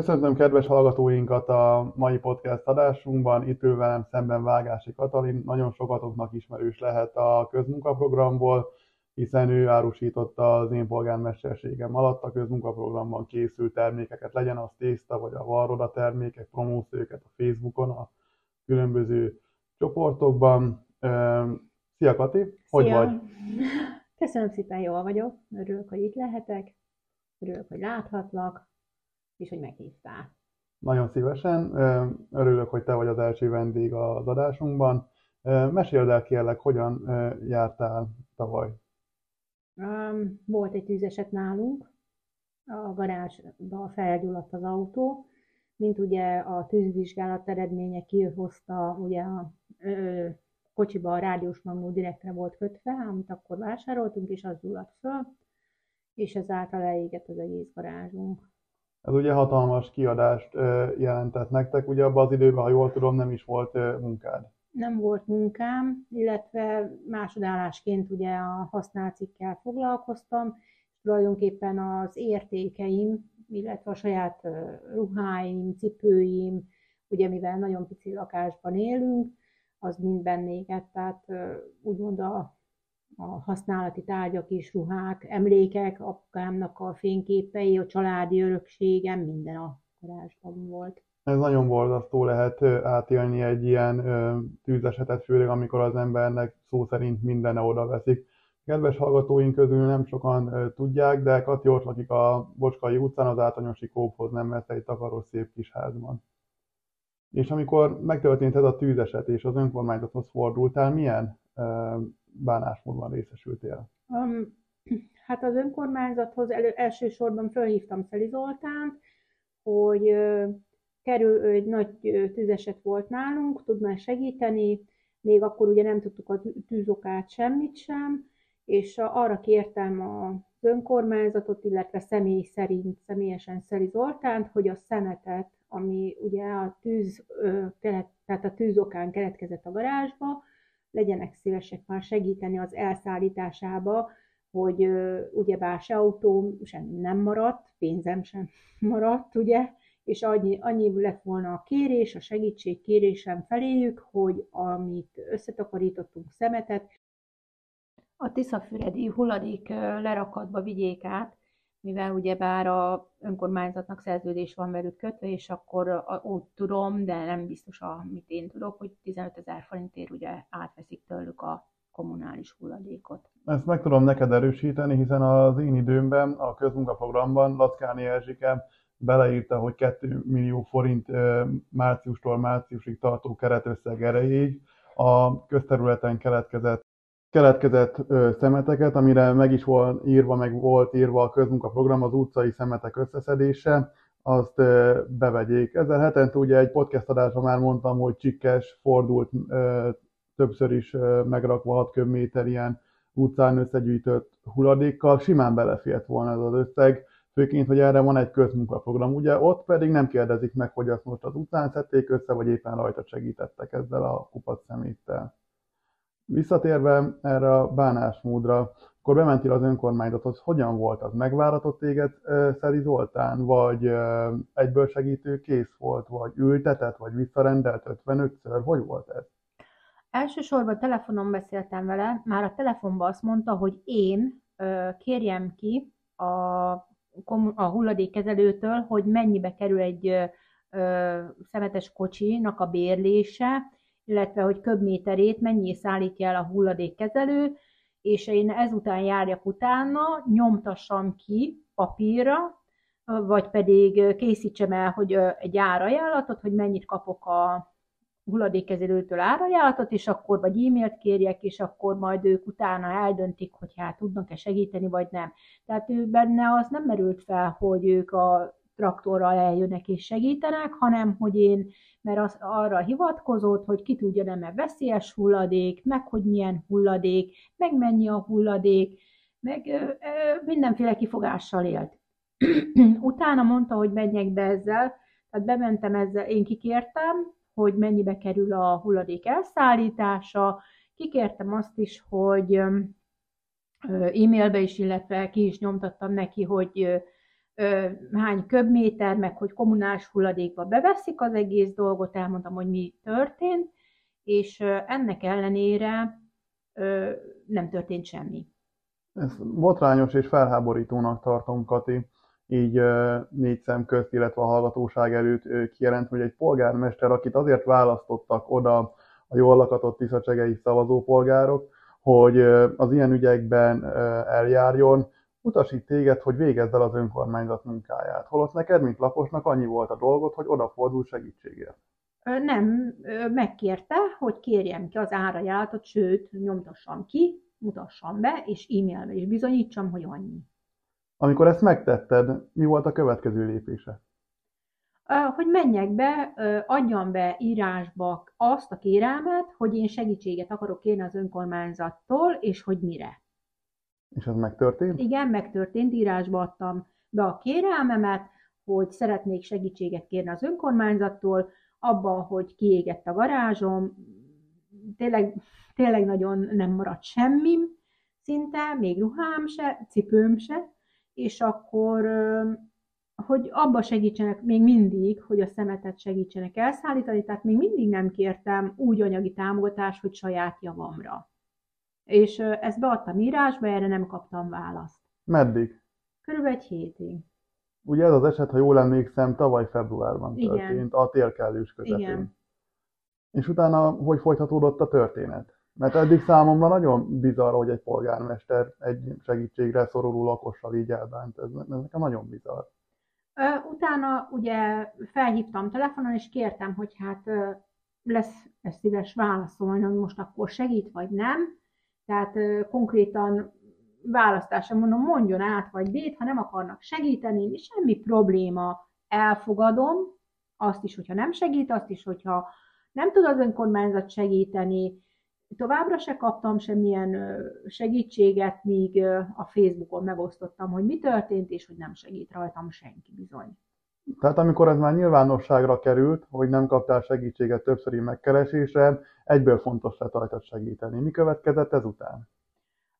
Köszöntöm kedves hallgatóinkat a mai podcast adásunkban. Itt ül velem szemben Vágási Katalin. Nagyon sokatoknak ismerős lehet a közmunkaprogramból, hiszen ő árusította az én polgármesterségem alatt a közmunkaprogramban készült termékeket, legyen az tészta vagy a varroda termékek, promóciókat a Facebookon, a különböző csoportokban. Szia Kati, hogy Szia. vagy? Köszönöm szépen, jól vagyok. Örülök, hogy itt lehetek. Örülök, hogy láthatlak, és hogy meghívtál. Nagyon szívesen. Örülök, hogy te vagy az első vendég az adásunkban. Meséld el kérlek, hogyan jártál tavaly? Um, volt egy tűzeset nálunk, a garázsba felgyulladt az autó, mint ugye a tűzvizsgálat eredménye kihozta, ugye a ö, kocsiba a rádiós magnó direktre volt kötve, amit akkor vásároltunk, és az gyulladt föl, és ezáltal elégett az egész garázsunk. Ez ugye hatalmas kiadást jelentett nektek, ugye abban az időben, ha jól tudom, nem is volt munkád. Nem volt munkám, illetve másodállásként ugye a használt cikkel foglalkoztam, tulajdonképpen az értékeim, illetve a saját ruháim, cipőim, ugye mivel nagyon pici lakásban élünk, az mind bennéket, tehát úgymond a, a használati tárgyak és ruhák, emlékek, apukámnak a fényképei, a családi örökségem, minden a garázsban volt. Ez nagyon borzasztó lehet átélni egy ilyen tűzesetet, főleg amikor az embernek szó szerint mindene oda veszik. Kedves hallgatóink közül nem sokan tudják, de Kati ott lakik a Bocskai utcán, az Átanyosi Kóphoz nem messze egy takaros szép kis házban. És amikor megtörtént ez a tűzeset, és az önkormányzathoz fordultál, milyen bánásmódban részesültél? Um, hát az önkormányzathoz elő, elsősorban felhívtam Szeli Zoltánt, hogy kerül, egy nagy tűzeset volt nálunk, tudná segíteni, még akkor ugye nem tudtuk a tűzokát semmit sem, és arra kértem az önkormányzatot, illetve személy szerint, személyesen Szeli Zoltánt, hogy a szemetet, ami ugye a tűz, tehát a tűzokán keletkezett a garázsba, legyenek szívesek már segíteni az elszállításába, hogy ugyebár se autóm sem nem maradt, pénzem sem maradt, ugye, és annyi, annyi lett volna a kérés, a segítség kérésem feléjük, hogy amit összetakarítottunk szemetet, a Tiszafüredi hulladék lerakatba vigyék át, mivel ugyebár a önkormányzatnak szerződés van velük kötve, és akkor úgy tudom, de nem biztos, amit én tudok, hogy 15 ezer forintért ugye átveszik tőlük a kommunális hulladékot. Ezt meg tudom neked erősíteni, hiszen az én időmben a közmunkaprogramban Lackáni Erzsike beleírta, hogy 2 millió forint márciustól márciusig tartó keretösszeg erejéig a közterületen keletkezett keletkezett szemeteket, amire meg is volt írva, meg volt írva a közmunkaprogram, az utcai szemetek összeszedése, azt bevegyék. Ezzel hetente ugye egy podcast adásban már mondtam, hogy csikkes, fordult, többször is megrakva 6 köbméter ilyen utcán összegyűjtött hulladékkal, simán belefért volna ez az összeg, főként, hogy erre van egy közmunkaprogram. Ugye ott pedig nem kérdezik meg, hogy azt most az utcán szedték össze, vagy éppen rajta segítettek ezzel a kupac szeméttel. Visszatérve erre a bánásmódra, akkor bementél az önkormányzathoz, hogyan volt az? Megváratott téged Szeri Zoltán, vagy egyből segítő kész volt, vagy ültetett, vagy visszarendelt 55-ször? Hogy volt ez? Elsősorban telefonon beszéltem vele, már a telefonban azt mondta, hogy én kérjem ki a, a hulladékkezelőtől, hogy mennyibe kerül egy szemetes kocsinak a bérlése, illetve hogy köbméterét mennyi szállítja el a hulladékkezelő, és én ezután járjak utána, nyomtassam ki papírra, vagy pedig készítsem el, hogy egy árajánlatot, hogy mennyit kapok a hulladékkezelőtől árajánlatot, és akkor vagy e-mailt kérjek, és akkor majd ők utána eldöntik, hogy hát tudnak-e segíteni, vagy nem. Tehát ő benne az nem merült fel, hogy ők a traktorral eljönnek és segítenek, hanem hogy én, mert az arra hivatkozott, hogy ki tudja nem-e veszélyes hulladék, meg hogy milyen hulladék, meg mennyi a hulladék, meg ö, ö, mindenféle kifogással élt. Utána mondta, hogy menjek be ezzel, tehát bementem ezzel, én kikértem, hogy mennyibe kerül a hulladék elszállítása, kikértem azt is, hogy e-mailbe is, illetve ki is nyomtattam neki, hogy hány köbméter, meg hogy kommunális hulladékba beveszik az egész dolgot, elmondtam, hogy mi történt, és ennek ellenére nem történt semmi. Ez botrányos és felháborítónak tartom, Kati, így négy szem közt, illetve a hallgatóság előtt kijelent, hogy egy polgármester, akit azért választottak oda a jól lakatott tiszacsegei szavazópolgárok, hogy az ilyen ügyekben eljárjon, utasít téged, hogy végezd el az önkormányzat munkáját. Holott neked, mint lakosnak annyi volt a dolgot, hogy odafordul segítségért. Nem, megkérte, hogy kérjem ki az árajánlatot, sőt, nyomtassam ki, mutassam be, és e-mailbe is bizonyítsam, hogy annyi. Amikor ezt megtetted, mi volt a következő lépése? Hogy menjek be, adjam be írásba azt a kérelmet, hogy én segítséget akarok kérni az önkormányzattól, és hogy mire. És ez megtörtént? Igen, megtörtént, írásba adtam be a kérelmemet, hogy szeretnék segítséget kérni az önkormányzattól, abba, hogy kiégett a garázsom, tényleg, tényleg nagyon nem maradt semmi, szinte, még ruhám se, cipőm se, és akkor, hogy abba segítsenek még mindig, hogy a szemetet segítsenek elszállítani, tehát még mindig nem kértem úgy anyagi támogatást, hogy saját javamra. És ezt beadtam írásba, erre nem kaptam választ. Meddig? Körülbelül egy hétig. Ugye ez az eset, ha jól emlékszem, tavaly februárban Igen. történt, a térkelős közepén. Igen. És utána hogy folytatódott a történet? Mert eddig számomra nagyon bizarr, hogy egy polgármester egy segítségre szoruló lakossal így elbánt. Ez, ez nekem nagyon bizarr. Utána ugye felhívtam telefonon, és kértem, hogy hát lesz ez szíves válaszolni, hogy most akkor segít, vagy nem. Tehát konkrétan választásra mondom, mondjon át vagy B-t, ha nem akarnak segíteni, semmi probléma, elfogadom, azt is, hogyha nem segít, azt is, hogyha nem tud az önkormányzat segíteni, Továbbra se kaptam semmilyen segítséget, míg a Facebookon megosztottam, hogy mi történt, és hogy nem segít rajtam senki bizony. Tehát amikor ez már nyilvánosságra került, hogy nem kaptál segítséget többszöri megkeresésre, egyből fontos lett rajtad segíteni. Mi következett ezután?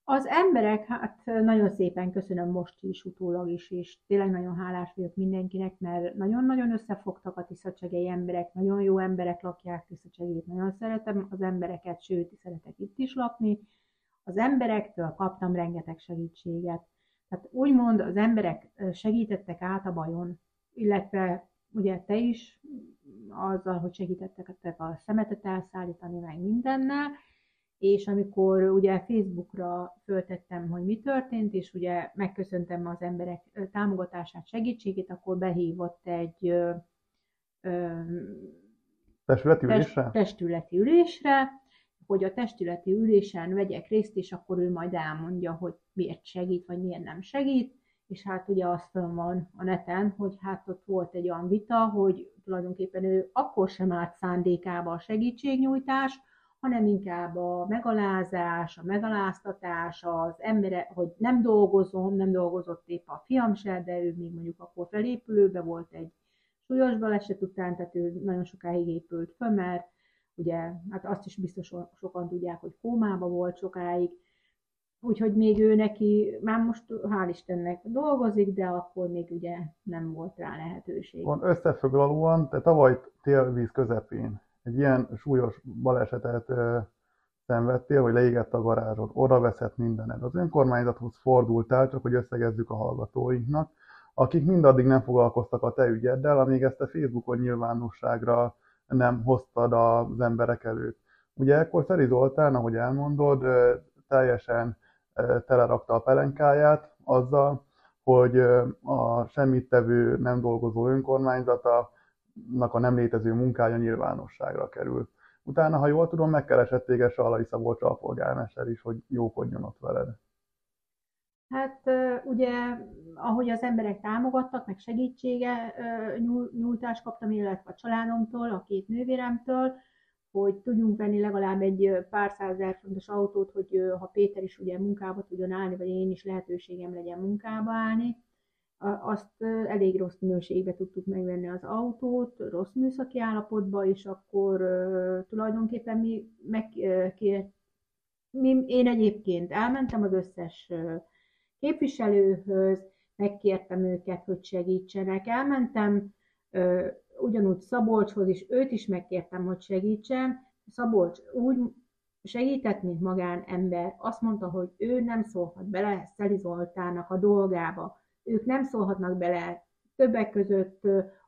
Az emberek, hát nagyon szépen köszönöm most is, utólag is, és tényleg nagyon hálás vagyok mindenkinek, mert nagyon-nagyon összefogtak a tiszacsegei emberek, nagyon jó emberek lakják tiszacsegét, nagyon szeretem az embereket, sőt, szeretek itt is lakni. Az emberektől kaptam rengeteg segítséget. Tehát úgymond az emberek segítettek át a bajon, illetve ugye te is azzal, hogy segítettek a szemetet elszállítani, meg mindennel, és amikor ugye Facebookra föltettem, hogy mi történt, és ugye megköszöntem az emberek támogatását, segítségét, akkor behívott egy ö, ö, testületi ülésre? Test, testületi ülésre, hogy a testületi ülésen vegyek részt, és akkor ő majd elmondja, hogy miért segít, vagy miért nem segít, és hát ugye az van a neten, hogy hát ott volt egy olyan vita, hogy tulajdonképpen ő akkor sem állt szándékába a segítségnyújtás, hanem inkább a megalázás, a megaláztatás, az embere, hogy nem dolgozom, nem dolgozott épp a fiam se, de ő még mondjuk akkor felépülőbe volt egy súlyos baleset után, tehát ő nagyon sokáig épült föl, mert ugye, hát azt is biztos sokan tudják, hogy kómába volt sokáig, úgyhogy még ő neki, már most hál' Istennek dolgozik, de akkor még ugye nem volt rá lehetőség. Van összefoglalóan, te tavaly télvíz közepén egy ilyen súlyos balesetet ö, szenvedtél, hogy leégett a garázsod, oda veszett mindened. Az önkormányzathoz fordultál, csak hogy összegezzük a hallgatóinknak, akik mindaddig nem foglalkoztak a te ügyeddel, amíg ezt a Facebookon nyilvánosságra nem hoztad az emberek előtt. Ugye ekkor Szeri Zoltán, ahogy elmondod, teljesen telerakta a pelenkáját azzal, hogy a semmittevő, nem dolgozó önkormányzata a nem létező munkája nyilvánosságra került. Utána, ha jól tudom, megkeresett téged Salai Szabolcs alpolgármester is, hogy jókodjon ott veled. Hát ugye, ahogy az emberek támogattak, meg segítsége nyújtást kaptam, illetve a családomtól, a két nővéremtől, hogy tudjunk venni legalább egy pár százezer fontos autót, hogy ha Péter is ugye munkába tudjon állni, vagy én is lehetőségem legyen munkába állni azt elég rossz minőségbe tudtuk megvenni az autót, rossz műszaki állapotba, és akkor tulajdonképpen mi megkért, mi, én egyébként elmentem az összes képviselőhöz, megkértem őket, hogy segítsenek. Elmentem ugyanúgy Szabolcshoz is, őt is megkértem, hogy segítsen. Szabolcs úgy segített, mint magánember. Azt mondta, hogy ő nem szólhat bele Szeli Zoltának a dolgába. Ők nem szólhatnak bele többek között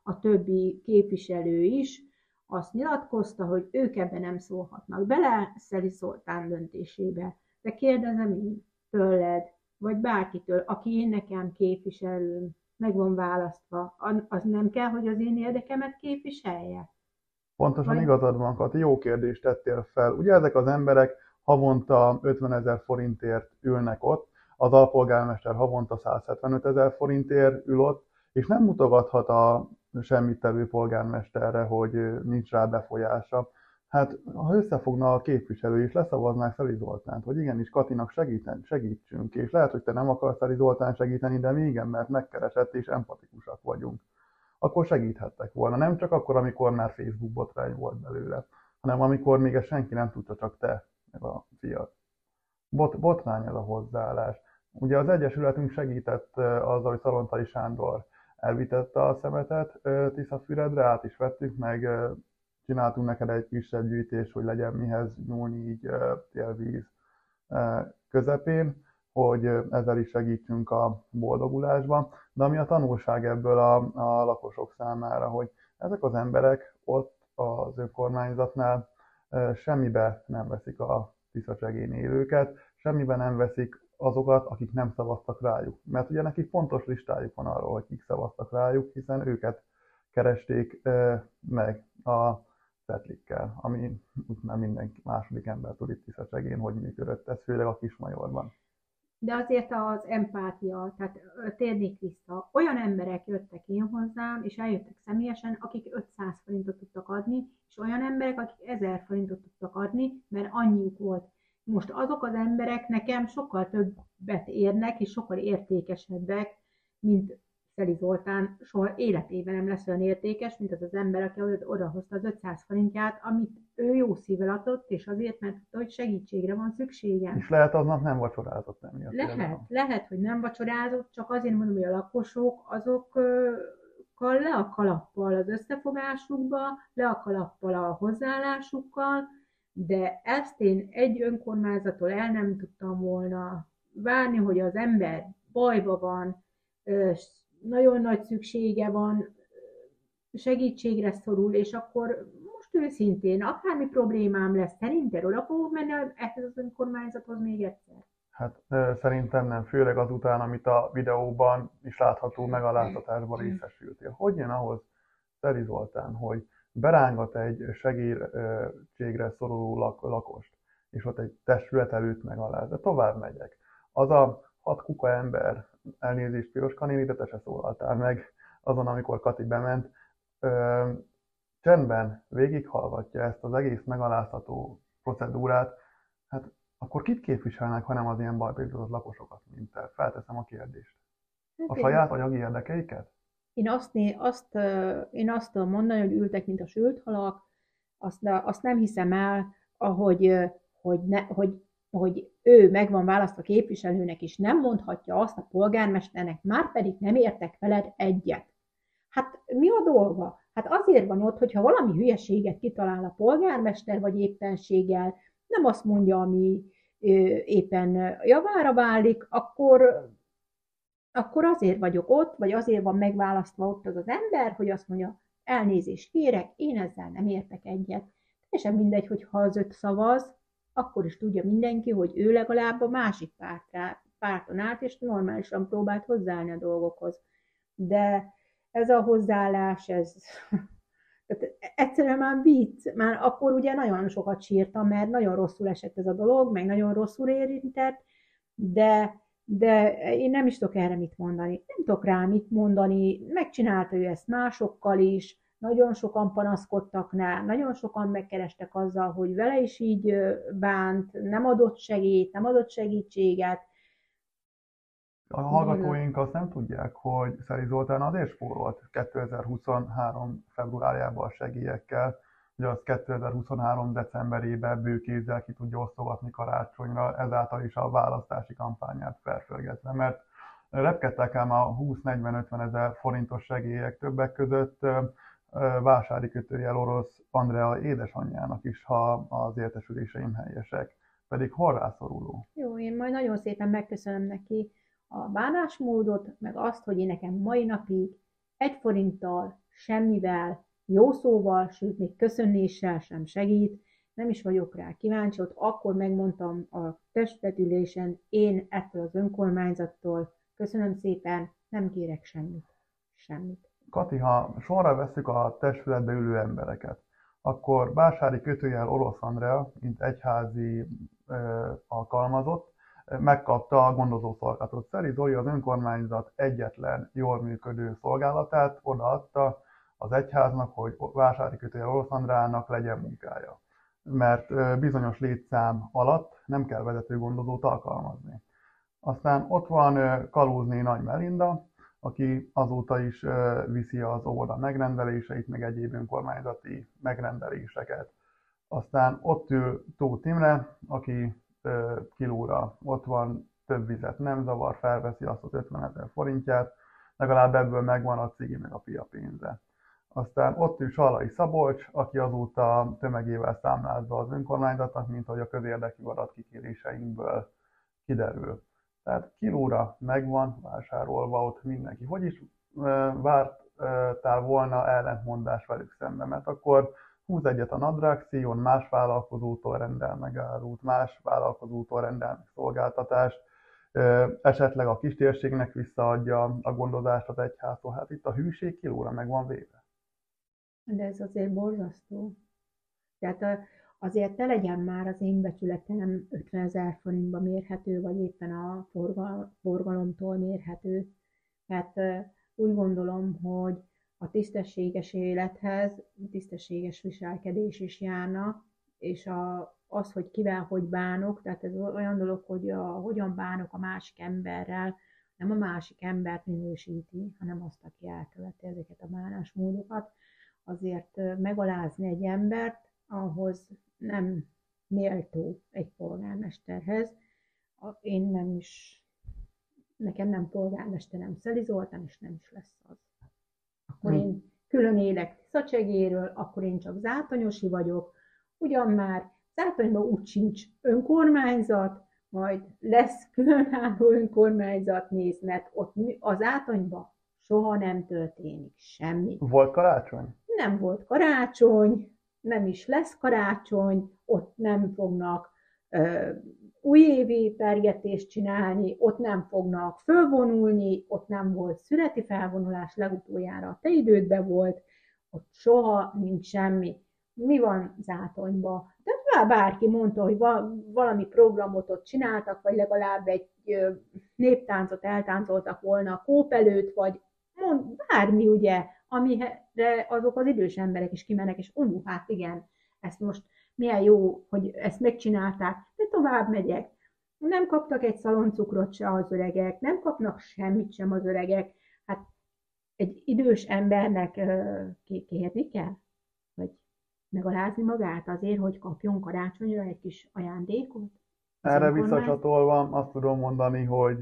a többi képviselő is, azt nyilatkozta, hogy ők ebben nem szólhatnak bele Szeli Zoltán döntésébe. De kérdezem én tőled, vagy bárkitől, aki én nekem képviselőm, meg van választva, az nem kell, hogy az én érdekemet képviselje? Pontosan vagy... igazad van, Kati, jó kérdést tettél fel. Ugye ezek az emberek havonta 50 ezer forintért ülnek ott, az alpolgármester havonta 175 ezer forintért ül ott, és nem mutogathat a semmit tevő polgármesterre, hogy nincs rá befolyása. Hát, ha összefogna a képviselő és leszavaznák Szeli Zoltánt, hogy igenis Katinak segíten, segítsünk, és lehet, hogy te nem akarsz Szeli Zoltán segíteni, de mi igen, mert megkeresett és empatikusak vagyunk, akkor segíthettek volna. Nem csak akkor, amikor már Facebook botrány volt belőle, hanem amikor még ezt senki nem tudta, csak te, meg a fiat. Bot, botrány ez a hozzáállás. Ugye az Egyesületünk segített azzal, hogy Szalontai Sándor elvitette a szemetet Tiszafüredre, át is vettük, meg csináltunk neked egy kisebb gyűjtés, hogy legyen mihez nyúlni így télvíz közepén, hogy ezzel is segítsünk a boldogulásban. De ami a tanulság ebből a, a lakosok számára, hogy ezek az emberek ott az önkormányzatnál semmibe nem veszik a tiszacsegén élőket, semmibe nem veszik azokat, akik nem szavaztak rájuk. Mert ugye nekik pontos listájuk van arról, hogy kik szavaztak rájuk, hiszen őket keresték meg a szetlikkel, ami már minden második ember tud itt Tiszacsegén, hogy működött ez, főleg a Kismajorban. De azért az empátia, tehát térnék vissza, olyan emberek jöttek én hozzám, és eljöttek személyesen, akik 500 forintot tudtak adni, és olyan emberek, akik 1000 forintot tudtak adni, mert annyiuk volt. Most azok az emberek nekem sokkal többet érnek, és sokkal értékesebbek, mint Szeli Zoltán soha életében nem lesz olyan értékes, mint az az ember, aki odahozta az 500 forintját, amit ő jó szívvel adott, és azért, mert tudta, hogy segítségre van szüksége. És lehet aznap nem vacsorázott, nem. Lehet, lehet, hogy nem vacsorázott, csak azért mondom, hogy a lakosok azokkal le a kalappal az összefogásukba, le a kalappal a hozzáállásukkal, de ezt én egy önkormányzattól el nem tudtam volna várni, hogy az ember bajba van, nagyon nagy szüksége van, segítségre szorul, és akkor most őszintén, akármi problémám lesz, szerinted oda fogok menni ehhez az önkormányzathoz még egyszer? Hát szerintem nem, főleg azután, amit a videóban is látható megaláztatásban részesültél. Hogy jön ahhoz Szeri Zoltán, hogy berángat egy segítségre szoruló lak- lakost, és ott egy testület előtt megaláz, de tovább megyek. Az a hat kuka ember, elnézést Piros Kanéli, de te se szólaltál meg azon, amikor Kati bement, ö, csendben végighallgatja ezt az egész megaláztató procedúrát, hát akkor kit képviselnek, hanem az ilyen bajbédzott lakosokat, mint te? Felteszem a kérdést. Hát a saját anyagi érdekeiket? Én azt, azt, én azt tudom mondani, hogy ültek, mint a sült halak, azt, azt nem hiszem el, ahogy, hogy, ne, hogy hogy ő meg van választva képviselőnek, és nem mondhatja azt a polgármesternek, már pedig nem értek veled egyet. Hát mi a dolga? Hát azért van ott, hogyha valami hülyeséget kitalál a polgármester, vagy éppenséggel nem azt mondja, ami éppen javára válik, akkor, akkor azért vagyok ott, vagy azért van megválasztva ott az az ember, hogy azt mondja, elnézést kérek, én ezzel nem értek egyet. Teljesen mindegy, hogy ha az öt szavaz, akkor is tudja mindenki, hogy ő legalább a másik pártrá, párton állt, és normálisan próbált hozzáállni a dolgokhoz. De ez a hozzáállás, ez tehát egyszerűen már vicc, már akkor ugye nagyon sokat sírtam, mert nagyon rosszul esett ez a dolog, meg nagyon rosszul érintett, de, de én nem is tudok erre mit mondani. Nem tudok rá mit mondani, megcsinálta ő ezt másokkal is, nagyon sokan panaszkodtak rá, nagyon sokan megkerestek azzal, hogy vele is így bánt, nem adott segít, nem adott segítséget. A hallgatóink azt nem tudják, hogy Szeri Zoltán azért spórolt 2023. februárjában a segélyekkel, hogy az 2023. decemberében bőkézzel ki tudja osztogatni karácsonyra, ezáltal is a választási kampányát felfölgetve, mert repkedtek ám a 20-40-50 ezer forintos segélyek többek között vásári kötőjel orosz Andrea édesanyjának is, ha az értesüléseim helyesek, pedig hol rászoruló. Jó, én majd nagyon szépen megköszönöm neki a bánásmódot, meg azt, hogy én nekem mai napig egy forinttal, semmivel, jó szóval, sőt még köszönéssel sem segít, nem is vagyok rá kíváncsi, ott akkor megmondtam a testvetülésen, én ettől az önkormányzattól, köszönöm szépen, nem kérek semmit. Semmit. Kati, ha sorra veszük a testületbe ülő embereket, akkor Básári kötőjel Orosz Andrea, mint egyházi ö, alkalmazott, megkapta a gondozó szolgálatot. Szeri Zoli az önkormányzat egyetlen jól működő szolgálatát odaadta az egyháznak, hogy Vásári kötőjel Orosz Andrának legyen munkája. Mert bizonyos létszám alatt nem kell vezető gondozót alkalmazni. Aztán ott van Kalózné Nagy Melinda, aki azóta is viszi az óvoda megrendeléseit, meg egyéb önkormányzati megrendeléseket. Aztán ott ül Tóth Imre, aki kilóra ott van, több vizet nem zavar, felveszi azt az 50 ezer forintját, legalább ebből megvan a cigi meg a pia pénze. Aztán ott ül Salai Szabolcs, aki azóta tömegével számlázza az önkormányzatnak, mint hogy a közérdekű adatkikéréseinkből kiderül. Tehát kilóra megvan vásárolva ott mindenki. Hogy is vártál volna ellentmondás velük szemben? Mert akkor húz egyet a nadrágszíjon, más vállalkozótól rendel meg árut, más vállalkozótól rendel meg szolgáltatást, esetleg a kistérségnek visszaadja a gondozást az egyháztól. Hát itt a hűség kilóra meg van véve. De ez azért borzasztó. Tehát azért te legyen már az én becsületem 50 ezer forintba mérhető, vagy éppen a forgalomtól mérhető. Tehát úgy gondolom, hogy a tisztességes élethez tisztességes viselkedés is járna, és a, az, hogy kivel hogy bánok, tehát ez olyan dolog, hogy a, hogyan bánok a másik emberrel, nem a másik embert minősíti, hanem azt, aki elköveti ezeket a bánásmódokat. Azért megalázni egy embert, ahhoz nem méltó egy polgármesterhez. Én nem is, nekem nem polgármesterem Szeli Zoltán, és nem is lesz az. Akkor hmm. én külön élek Szacsegéről, akkor én csak zátonyosi vagyok, ugyan már Zátonyban úgy sincs önkormányzat, majd lesz különálló önkormányzat néz, mert ott az átonyban soha nem történik semmi. Volt karácsony? Nem volt karácsony, nem is lesz karácsony, ott nem fognak ö, újévi pergetést csinálni, ott nem fognak fölvonulni, ott nem volt születi felvonulás, legutoljára a te idődben volt, ott soha nincs semmi. Mi van Zátonyba? De bárki mondta, hogy valami programot ott csináltak, vagy legalább egy néptáncot eltáncoltak volna a kóp előtt, vagy mond, bármi ugye, amire azok az idős emberek is kimennek, és ú, hát igen, ezt most milyen jó, hogy ezt megcsinálták, de tovább megyek. Nem kaptak egy szaloncukrot se az öregek, nem kapnak semmit sem az öregek. Hát egy idős embernek kérni kell? Vagy megalázni magát azért, hogy kapjon karácsonyra egy kis ajándékot? Erre visszacsatolva azt tudom mondani, hogy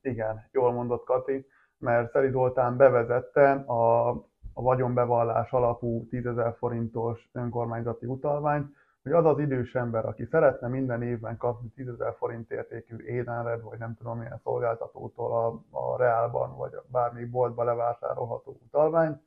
igen, jól mondott Kati, mert Szeri Zoltán bevezette a, a vagyonbevallás alapú 10.000 forintos önkormányzati utalványt, hogy az az idős ember, aki szeretne minden évben kapni 10.000 forint értékű édenred, vagy nem tudom milyen szolgáltatótól a, a Reálban, vagy bármi boltba levásárolható utalványt,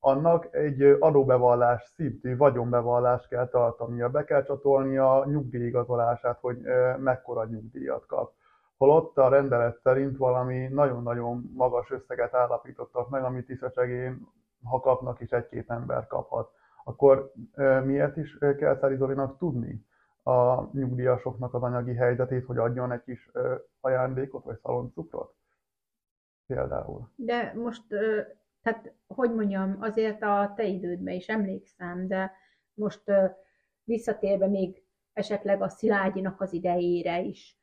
annak egy adóbevallás szintű vagyonbevallást kell tartania, be kell csatolnia a nyugdíjigazolását, hogy mekkora nyugdíjat kap holott a rendelet szerint valami nagyon-nagyon magas összeget állapítottak meg, amit Tiszacsegén, ha kapnak is egy-két ember kaphat. Akkor miért is kell Szári tudni a nyugdíjasoknak az anyagi helyzetét, hogy adjon egy kis ajándékot vagy szaloncukrot? Például. De most, tehát hogy mondjam, azért a te idődben is emlékszem, de most visszatérve még esetleg a Szilágyinak az idejére is,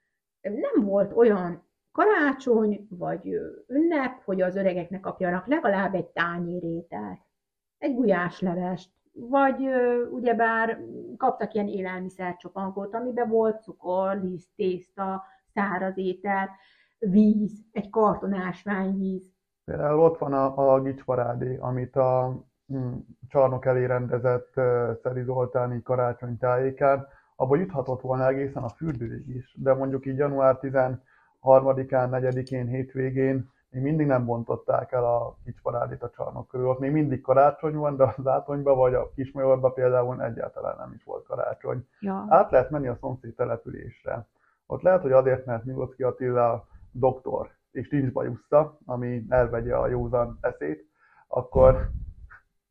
nem volt olyan karácsony vagy ünnep, hogy az öregeknek kapjanak legalább egy tányérételt, egy gulyáslevest, vagy ugyebár kaptak ilyen élelmiszercsomagot, amiben volt cukor, liszt, tészta, száraz étel. víz, egy kartonásványvíz. Például ott van a, a gicsparádé, amit a hm, csarnok elé rendezett Szeri Zoltán így karácsony tájékán, abban juthatott volna egészen a fürdőig is, de mondjuk így január 13-án, 4-én, hétvégén még mindig nem bontották el a kicsparádét a csarnok körül. Ott még mindig karácsony van, de az átonyba vagy a kismajorba például egyáltalán nem is volt karácsony. Ja. Át lehet menni a szomszéd településre. Ott lehet, hogy azért, mert Milocki Attila doktor, és nincs bajusza, ami elvegye a józan eszét, akkor,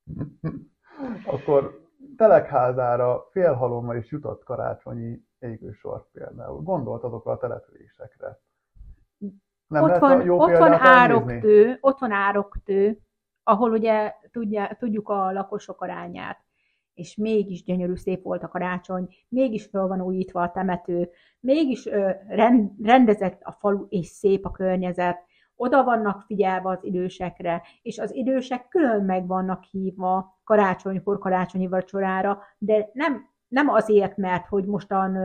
akkor telekházára félhalommal is jutott karácsonyi égősor például. Gondolt azokra a településekre. Nem ott van, jó ott van ároktő, ott van ároktő, ahol ugye tudja, tudjuk a lakosok arányát, és mégis gyönyörű szép volt a karácsony, mégis fel van újítva a temető, mégis ö, rend, rendezett a falu, és szép a környezet, oda vannak figyelve az idősekre, és az idősek külön meg vannak hívva karácsonykor, karácsonyi vacsorára, de nem, nem azért, mert hogy mostan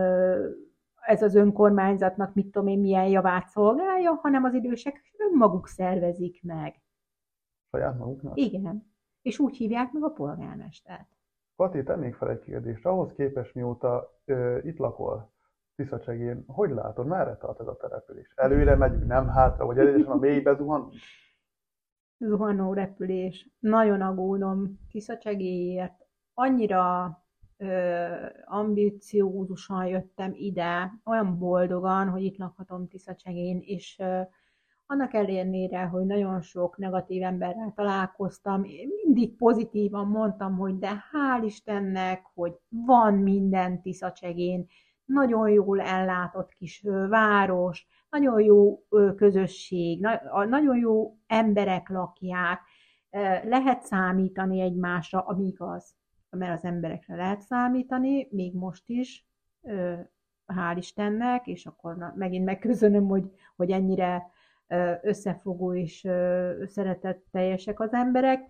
ez az önkormányzatnak mit tudom én milyen javát szolgálja, hanem az idősek önmaguk szervezik meg. Saját maguknak? Igen. És úgy hívják meg a polgármestert. Kati, tennék fel egy kérdést. Ahhoz képest, mióta ö, itt lakol, Tiszacsegén, hogy látod, merre tart ez a település? Előre megyünk, nem hátra, vagy előre a mélybe zuhanunk? Zuhanó repülés. Nagyon aggódom Tiszacsegéért. Annyira ambiciózusan jöttem ide, olyan boldogan, hogy itt lakhatom Tiszacsegén, és ö, annak ellenére, hogy nagyon sok negatív emberrel találkoztam, én mindig pozitívan mondtam, hogy de hál' Istennek, hogy van minden Tiszacsegén, nagyon jól ellátott kis város, nagyon jó közösség, nagyon jó emberek lakják, lehet számítani egymásra, ami igaz mert az emberekre lehet számítani, még most is, hál' Istennek, és akkor megint megköszönöm, hogy, hogy ennyire összefogó és szeretetteljesek az emberek,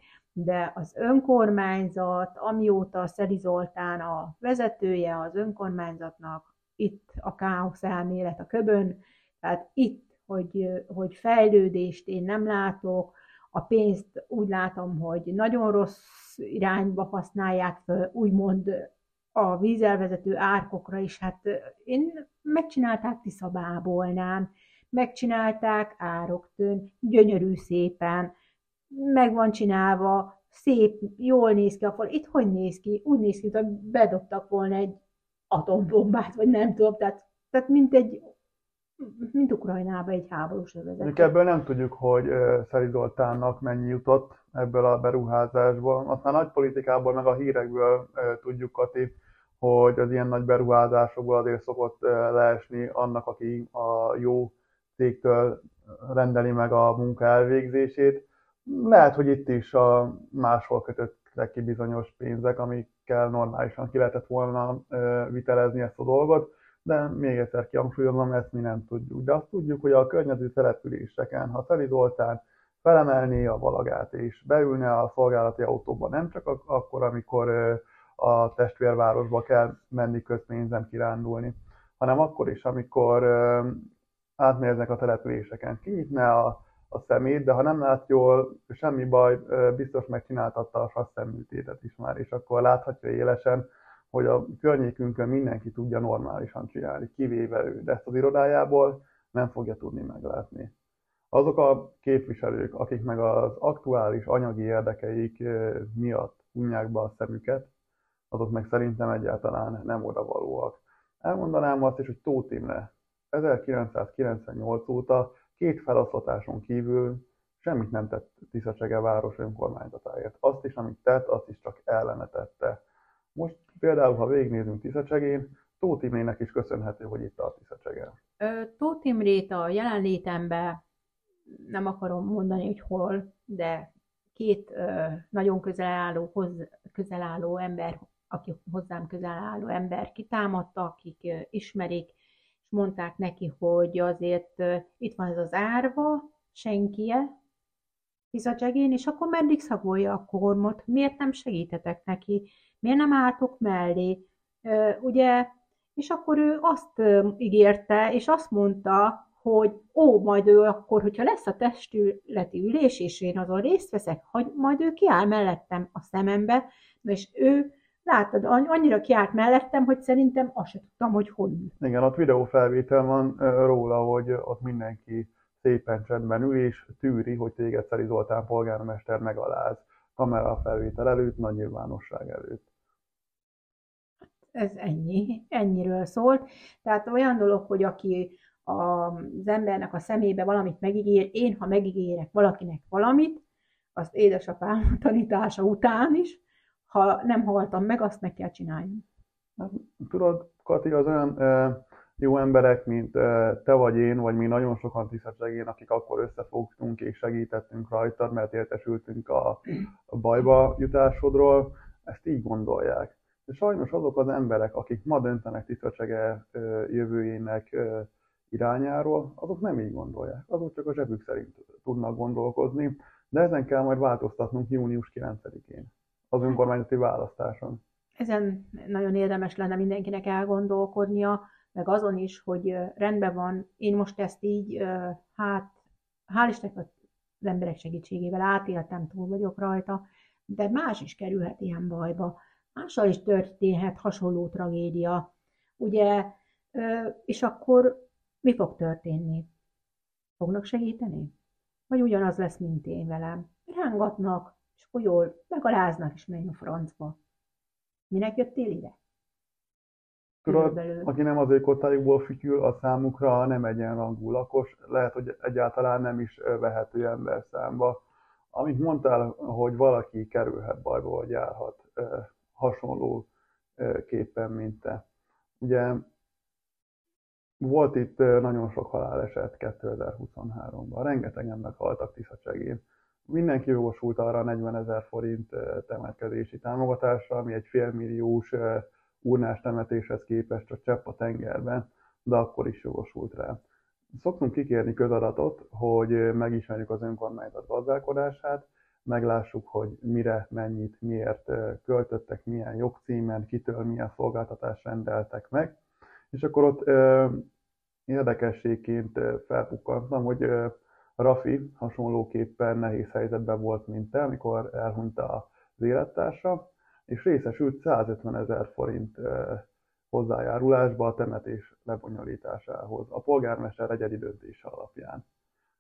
de az önkormányzat, amióta Szeri Zoltán a vezetője az önkormányzatnak, itt a káosz elmélet a köbön, tehát itt, hogy, hogy fejlődést én nem látok, a pénzt úgy látom, hogy nagyon rossz irányba használják föl, úgymond a vízelvezető árkokra is. Hát én megcsinálták Tiszabábolnán, megcsinálták Ároktön, gyönyörű szépen, meg van csinálva, szép, jól néz ki a fal. Itt hogy néz ki? Úgy néz ki, hogy bedobtak volna egy atombombát, vagy nem tudom, tehát, tehát mint egy mint Ukrajnába egy háborús övezet. Ebből nem tudjuk, hogy Szeri Zoltánnak mennyi jutott ebből a beruházásból. Aztán nagy politikából, meg a hírekből tudjuk, Kati, hogy az ilyen nagy beruházásokból azért szokott leesni annak, aki a jó cégtől rendeli meg a munka elvégzését. Lehet, hogy itt is a máshol kötöttek ki bizonyos pénzek, amikkel normálisan ki lehetett volna vitelezni ezt a dolgot de még egyszer kihangsúlyozom, ezt mi nem tudjuk. De azt tudjuk, hogy a környező településeken, ha Szeli Zoltán felemelné a valagát és beülne a szolgálati autóba, nem csak akkor, amikor a testvérvárosba kell menni közpénzen kirándulni, hanem akkor is, amikor átmérznek a településeken. Kinyitne a, a szemét, de ha nem lát jól, semmi baj, biztos megcsináltatta a sasszemműtétet is már, és akkor láthatja élesen, hogy a környékünkön mindenki tudja normálisan csinálni, kivéve ő, de ezt az irodájából nem fogja tudni meglátni. Azok a képviselők, akik meg az aktuális anyagi érdekeik miatt hunják be a szemüket, azok meg szerintem egyáltalán nem odavalóak. Elmondanám azt is, hogy Tóth Imre 1998 óta két feloszlatáson kívül semmit nem tett Tiszacsege város önkormányzatáért. Azt is, amit tett, azt is csak ellene tette. Most például, ha végignézünk Tiszacsegén, Tóth Imrének is köszönhető, hogy itt a Tiszacsegen. Tóth Imrét a jelenlétemben nem akarom mondani, hogy hol, de két ö, nagyon közel álló, hoz, közel álló ember, aki hozzám közel álló ember kitámadta, akik ö, ismerik, és mondták neki, hogy azért itt van ez az árva, senkie, Tiszacsegén, és akkor meddig szagolja a kormot, miért nem segítetek neki? miért nem álltok mellé, ugye, és akkor ő azt ígérte, és azt mondta, hogy ó, majd ő akkor, hogyha lesz a testületi ülés, és én azon részt veszek, hogy majd ő kiáll mellettem a szemembe, és ő Látod, annyira kiállt mellettem, hogy szerintem azt sem tudtam, hogy hogy ül. Igen, ott videófelvétel van róla, hogy ott mindenki szépen csendben ül, és tűri, hogy téged Szeri Zoltán polgármester megaláz kamera felvétel előtt, nagy nyilvánosság előtt. Ez ennyi, ennyiről szólt. Tehát olyan dolog, hogy aki az embernek a szemébe valamit megígér, én, ha megígérek valakinek valamit, azt édesapám tanítása után is, ha nem haltam meg, azt meg kell csinálni. Hát, tudod, Kati, az olyan e, jó emberek, mint e, te vagy én, vagy mi nagyon sokan tisztességén, akik akkor összefogtunk és segítettünk rajtad, mert értesültünk a, a bajba jutásodról, ezt így gondolják. De sajnos azok az emberek, akik ma döntenek tisztessége jövőjének e, irányáról, azok nem így gondolják. Azok csak a zsebük szerint tudnak gondolkozni, de ezen kell majd változtatnunk június 9-én az önkormányzati választáson. Ezen nagyon érdemes lenne mindenkinek elgondolkodnia, meg azon is, hogy rendben van, én most ezt így, hát, hál' Istennek az emberek segítségével átéltem, túl vagyok rajta, de más is kerülhet ilyen bajba. Mással is történhet hasonló tragédia. Ugye, és akkor mi fog történni? Fognak segíteni? Vagy ugyanaz lesz, mint én velem? Rángatnak, és akkor jól megaláznak, és menj a francba. Minek jöttél ide? Tudod, aki nem az ökotájukból fütyül, a számukra nem egyenrangú lakos, lehet, hogy egyáltalán nem is vehető ember számba. Amit mondtál, hogy valaki kerülhet bajba, vagy járhat hasonló képen, mint te. Ugye volt itt nagyon sok haláleset 2023-ban, rengetegen meghaltak Tiszacsegén mindenki jogosult arra a 40 ezer forint temetkezési támogatásra, ami egy félmilliós urnás temetéshez képest csak csepp a tengerben, de akkor is jogosult rá. Szoktunk kikérni közadatot, hogy megismerjük az önkormányzat gazdálkodását, meglássuk, hogy mire, mennyit, miért költöttek, milyen jogcímen, kitől milyen szolgáltatást rendeltek meg. És akkor ott érdekességként felpukkantam, hogy Rafi hasonlóképpen nehéz helyzetben volt, mint te, amikor elhunyt az élettársa, és részesült 150 ezer forint hozzájárulásba a temetés lebonyolításához, a polgármester egyedi döntése alapján.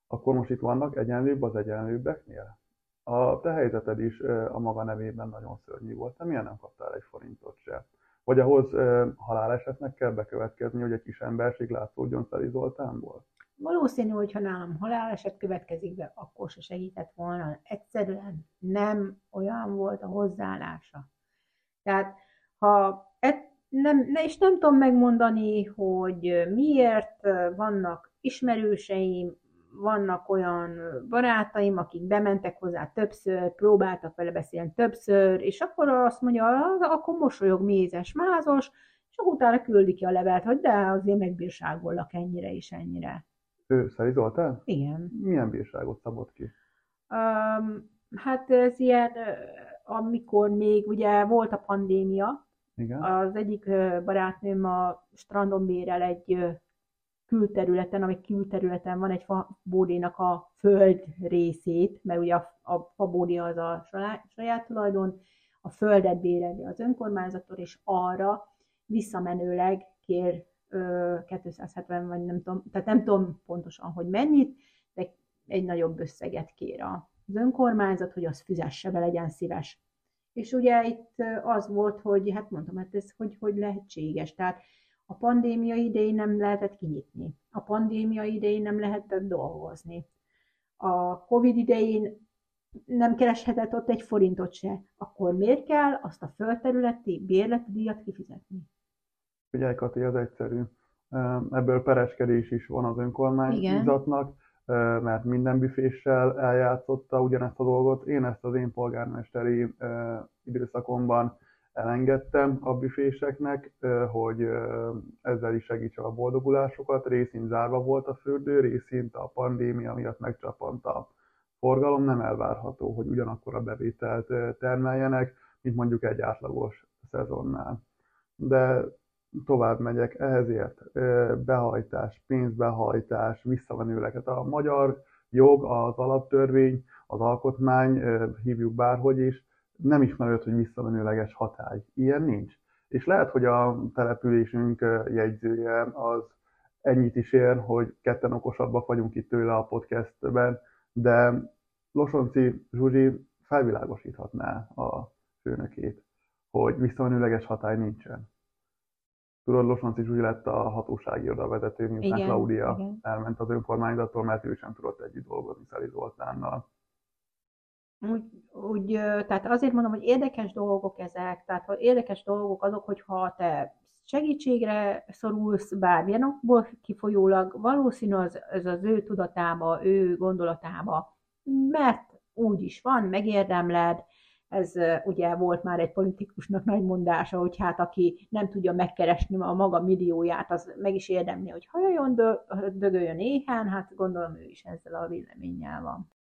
Akkor most itt vannak egyenlőbb az egyenlőbbeknél? A te helyzeted is a maga nevében nagyon szörnyű volt, te milyen nem kaptál egy forintot se? Vagy ahhoz halálesetnek kell bekövetkezni, hogy egy kis emberség látszódjon Szeli Zoltánból? Valószínű, hogy ha nálam haláleset következik be, akkor se segített volna. Egyszerűen nem olyan volt a hozzáállása. Tehát, ha et, nem, ne, és nem tudom megmondani, hogy miért vannak ismerőseim, vannak olyan barátaim, akik bementek hozzá többször, próbáltak vele beszélni többször, és akkor azt mondja, akkor mosolyog mézes, mázos, és akkor utána küldi ki a levelet, hogy de azért megbírságollak ennyire és ennyire. Ő Szeri Zoltán? Igen. Milyen bírságot szabott ki? Um, hát ez ilyen, amikor még ugye volt a pandémia, Igen. az egyik barátnőm a strandon bérel egy külterületen, ami külterületen van egy fabódénak a föld részét, mert ugye a, a fabódé az a saját, saját tulajdon, a földet béreli az önkormányzattól, és arra visszamenőleg kér 270 vagy nem tudom, tehát nem tudom pontosan, hogy mennyit, de egy nagyobb összeget kér az önkormányzat, hogy az fizesse be, legyen szíves. És ugye itt az volt, hogy hát mondtam, hát ez hogy, hogy lehetséges. Tehát a pandémia idején nem lehetett kinyitni. A pandémia idején nem lehetett dolgozni. A Covid idején nem kereshetett ott egy forintot se. Akkor miért kell azt a földterületi bérleti díjat kifizetni? Figyelj, Kati, az egyszerű. Ebből pereskedés is van az önkormányzatnak, Igen. mert minden büféssel eljátszotta ugyanezt a dolgot. Én ezt az én polgármesteri időszakomban elengedtem a büféseknek, hogy ezzel is segítse a boldogulásokat. Részint zárva volt a fürdő, részint a pandémia miatt megcsapant a forgalom. Nem elvárható, hogy ugyanakkor a bevételt termeljenek, mint mondjuk egy átlagos szezonnál. De tovább megyek, ehhezért behajtás, pénzbehajtás, visszamenőleket. A magyar jog, az alaptörvény, az alkotmány, hívjuk bárhogy is, nem ismerőd, hogy visszamenőleges hatály. Ilyen nincs. És lehet, hogy a településünk jegyzője az ennyit is ér, hogy ketten okosabbak vagyunk itt tőle a podcastben, de Losonci Zsuzsi felvilágosíthatná a főnökét, hogy visszamenőleges hatály nincsen. Tudod, Losonci Zsuzsi lett a hatósági oda vezető, miután Claudia igen. elment az önkormányzattól, mert ő sem tudott együtt dolgozni Szeli Zoltánnal. Úgy, úgy, tehát azért mondom, hogy érdekes dolgok ezek, tehát hogy érdekes dolgok azok, hogyha te segítségre szorulsz bármilyen okból kifolyólag, valószínű az, az az ő tudatába, ő gondolatába, mert úgy is van, megérdemled, ez ugye volt már egy politikusnak nagy mondása, hogy hát aki nem tudja megkeresni a maga millióját, az meg is érdemli, hogy hajoljon, dögöljön éhen, hát gondolom ő is ezzel a véleménnyel van.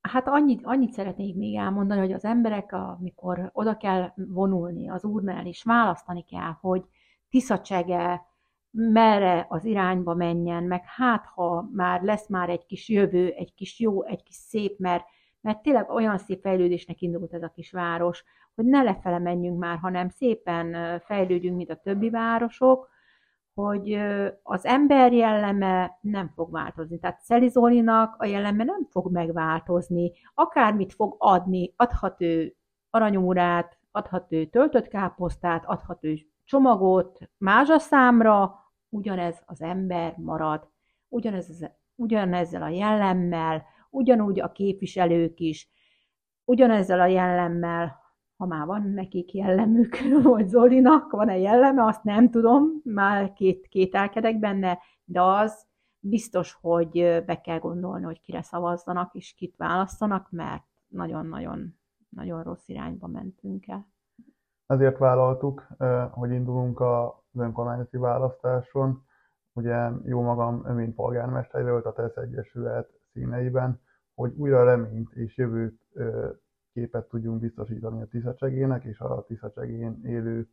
Hát annyit, annyit szeretnék még elmondani, hogy az emberek, amikor oda kell vonulni az úrnál, és választani kell, hogy Tiszacsege merre az irányba menjen, meg hát ha már lesz már egy kis jövő, egy kis jó, egy kis szép, mert, mert tényleg olyan szép fejlődésnek indult ez a kis város, hogy ne lefele menjünk már, hanem szépen fejlődjünk, mint a többi városok, hogy az ember jelleme nem fog változni. Tehát Szeli Zolinak a jelleme nem fog megváltozni. Akármit fog adni, adhat ő aranyórát, adhat ő töltött káposztát, adhat ő csomagot számra, ugyanez az ember marad. Ugyanez, ugyanezzel a jellemmel, ugyanúgy a képviselők is, ugyanezzel a jellemmel ha már van nekik jellemük, vagy Zolinak van-e jelleme, azt nem tudom, már két, kételkedek benne, de az biztos, hogy be kell gondolni, hogy kire szavazzanak, és kit választanak, mert nagyon-nagyon nagyon rossz irányba mentünk el. Ezért vállaltuk, hogy indulunk az önkormányzati választáson. Ugye jó magam, mint polgármester volt a TESZ Egyesület színeiben, hogy újra reményt és jövőt képet tudjunk biztosítani a Tiszacsegének és a Tiszacsegén élő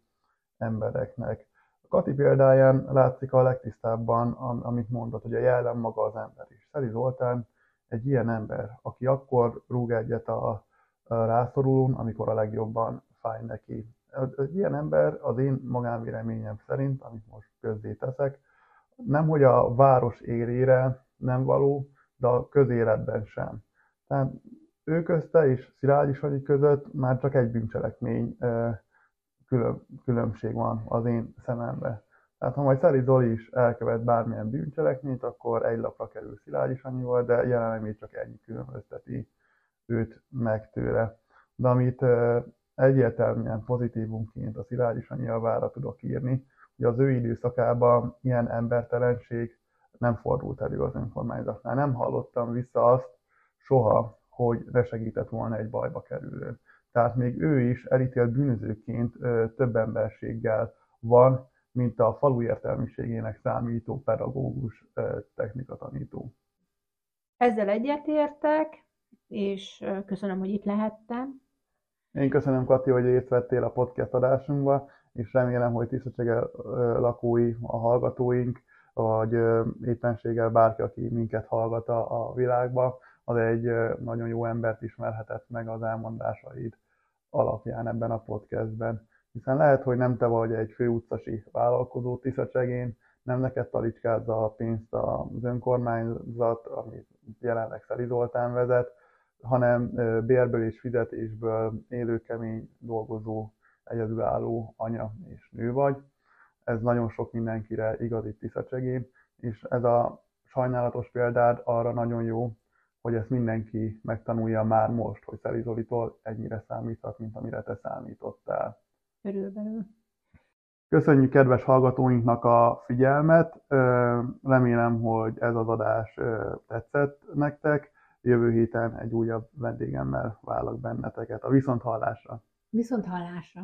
embereknek. A Kati példáján látszik a legtisztábban, amit mondott, hogy a jellem maga az ember is. Szeri Zoltán egy ilyen ember, aki akkor rúg egyet a, rászorulón, amikor a legjobban fáj neki. Egy ilyen ember az én magánvéleményem szerint, amit most közzé teszek, nem hogy a város érére nem való, de a közéletben sem. Tehát ő közte és Szilágyi Sanyi között már csak egy bűncselekmény külön, különbség van az én szememben. Tehát ha majd Szeri Zoli is elkövet bármilyen bűncselekményt, akkor egy lapra kerül Szilágyi Sanyival, de jelenleg még csak ennyi különbözteti őt meg tőle. De amit egyértelműen pozitívunként a Szilágyi Sanyi javára tudok írni, hogy az ő időszakában ilyen embertelenség nem fordult elő az önkormányzatnál. Nem hallottam vissza azt soha, hogy ne segített volna egy bajba kerülő. Tehát még ő is elítélt bűnözőként több emberséggel van, mint a falu értelmiségének számító pedagógus technikatanító. Ezzel egyetértek, és köszönöm, hogy itt lehettem. Én köszönöm, Kati, hogy részt vettél a podcast adásunkba, és remélem, hogy Tiszacsege lakói, a hallgatóink, vagy éppenséggel bárki, aki minket hallgat a világba, az egy nagyon jó embert ismerhetett meg az elmondásaid alapján ebben a podcastben. Hiszen lehet, hogy nem te vagy egy főutcasi vállalkozó Tiszacsegén, nem neked talicskázza a pénzt az önkormányzat, amit jelenleg Szeli Zoltán vezet, hanem bérből és fizetésből élő, kemény, dolgozó, egyedülálló anya és nő vagy. Ez nagyon sok mindenkire igaz itt Tiszacsegén, és ez a sajnálatos példád arra nagyon jó, hogy ezt mindenki megtanulja már most, hogy Szeli Zolitól ennyire számíthat, mint amire te számítottál. Körülbelül. Köszönjük kedves hallgatóinknak a figyelmet. Remélem, hogy ez az adás tetszett nektek. Jövő héten egy újabb vendégemmel vállak benneteket. A viszonthallásra. Viszonthallásra.